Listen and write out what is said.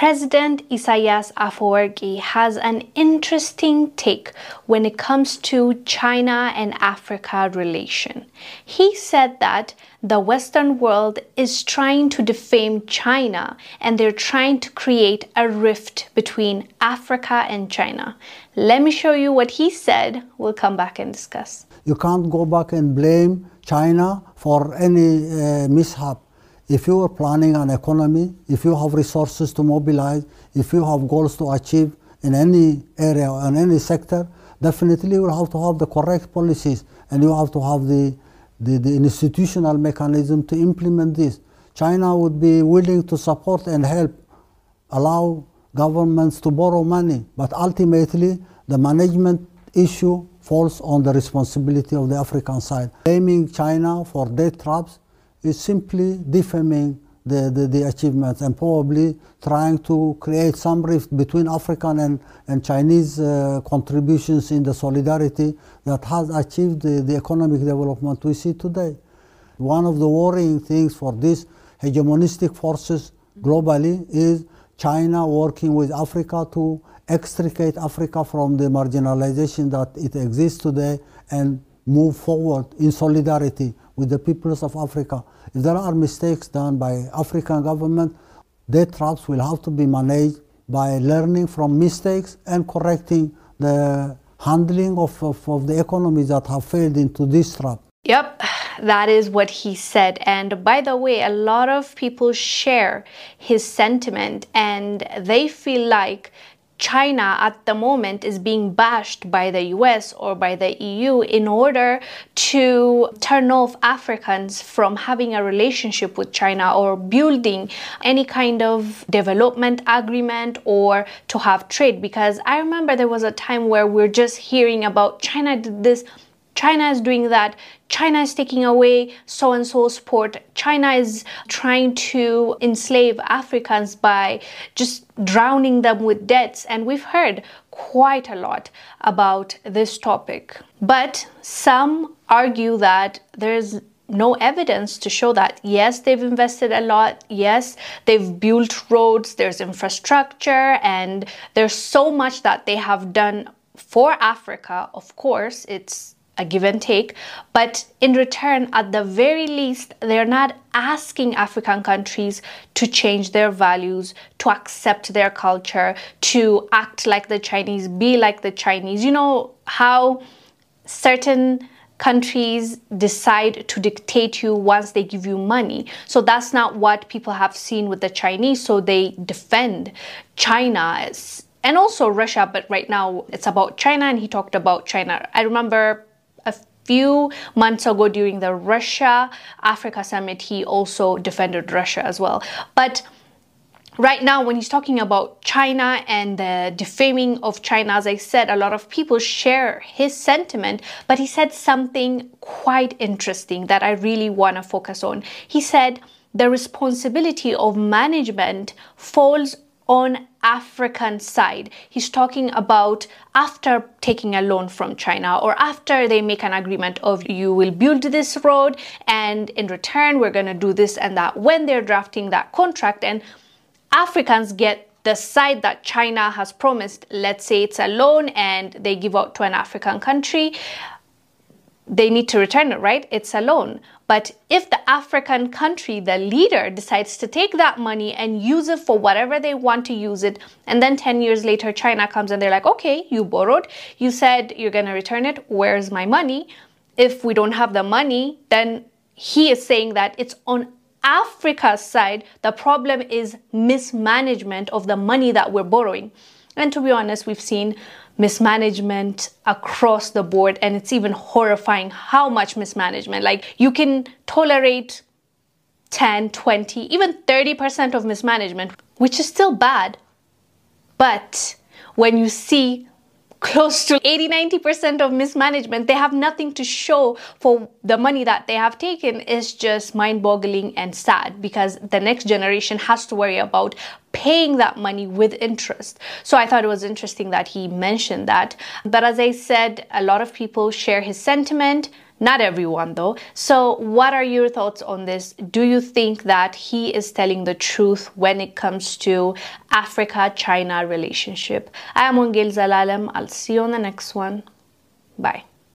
President Isaias Afewerki has an interesting take when it comes to China and Africa relation. He said that the Western world is trying to defame China and they're trying to create a rift between Africa and China. Let me show you what he said. We'll come back and discuss. You can't go back and blame China for any uh, mishap if you are planning an economy, if you have resources to mobilize, if you have goals to achieve in any area or in any sector, definitely you will have to have the correct policies and you have to have the, the, the institutional mechanism to implement this. China would be willing to support and help, allow governments to borrow money, but ultimately the management issue falls on the responsibility of the African side. Blaming China for debt traps is simply defaming the, the, the, achievements and probably trying to create some rift between African and, and Chinese uh, contributions in the solidarity that has achieved the, the economic development we see today. One of the worrying things for these hegemonistic forces globally is China working with Africa to extricate Africa from the marginalization that it exists today and move forward in solidarity with the peoples of Africa. If there are mistakes done by African government, debt traps will have to be managed by learning from mistakes and correcting the handling of, of, of the economies that have failed into this trap. Yep, that is what he said. And by the way, a lot of people share his sentiment and they feel like China at the moment is being bashed by the US or by the EU in order to turn off Africans from having a relationship with China or building any kind of development agreement or to have trade. Because I remember there was a time where we're just hearing about China did this China is doing that. China is taking away so and so sport. China is trying to enslave Africans by just drowning them with debts. And we've heard quite a lot about this topic. But some argue that there's no evidence to show that yes they've invested a lot yes they've built roads there's infrastructure and there's so much that they have done for africa of course it's a give and take. But in return, at the very least, they're not asking African countries to change their values, to accept their culture, to act like the Chinese, be like the Chinese. You know how certain countries decide to dictate you once they give you money. So that's not what people have seen with the Chinese. So they defend China and also Russia, but right now it's about China, and he talked about China. I remember a few months ago during the Russia Africa summit, he also defended Russia as well. But right now when he's talking about China and the defaming of China, as I said, a lot of people share his sentiment, but he said something quite interesting that I really want to focus on. He said the responsibility of management falls on African side. He's talking about after taking a loan from China or after they make an agreement of you will build this road and in return we're going to do this and that when they're drafting that contract and Africans get the side that China has promised, let's say it's a loan and they give out to an African country, they need to return it, right? It's a loan. But if the African country, the leader, decides to take that money and use it for whatever they want to use it, and then 10 years later, China comes and they're like, okay, you borrowed, you said you're going to return it, where's my money? If we don't have the money, then he is saying that it's on Africa's side, the problem is mismanagement of the money that we're borrowing. And to be honest, we've seen mismanagement across the board and it's even horrifying how much mismanagement. Like you can tolerate 10 20 even 30% of mismanagement which is still bad. But when you see close to 80 90% of mismanagement they have nothing to show for the money that they have taken. Is just mind-boggling and sad because the next generation has to worry about paying that money with interest. So i thought it was interesting that he mentioned that. But as i said a lot of people share his sentiment Not everyone, though. So, what are your thoughts on this? Do you think that he is telling the truth when it comes to Africa China relationship? I am Wongel Zelalem. I'll see you on the next one. Bye.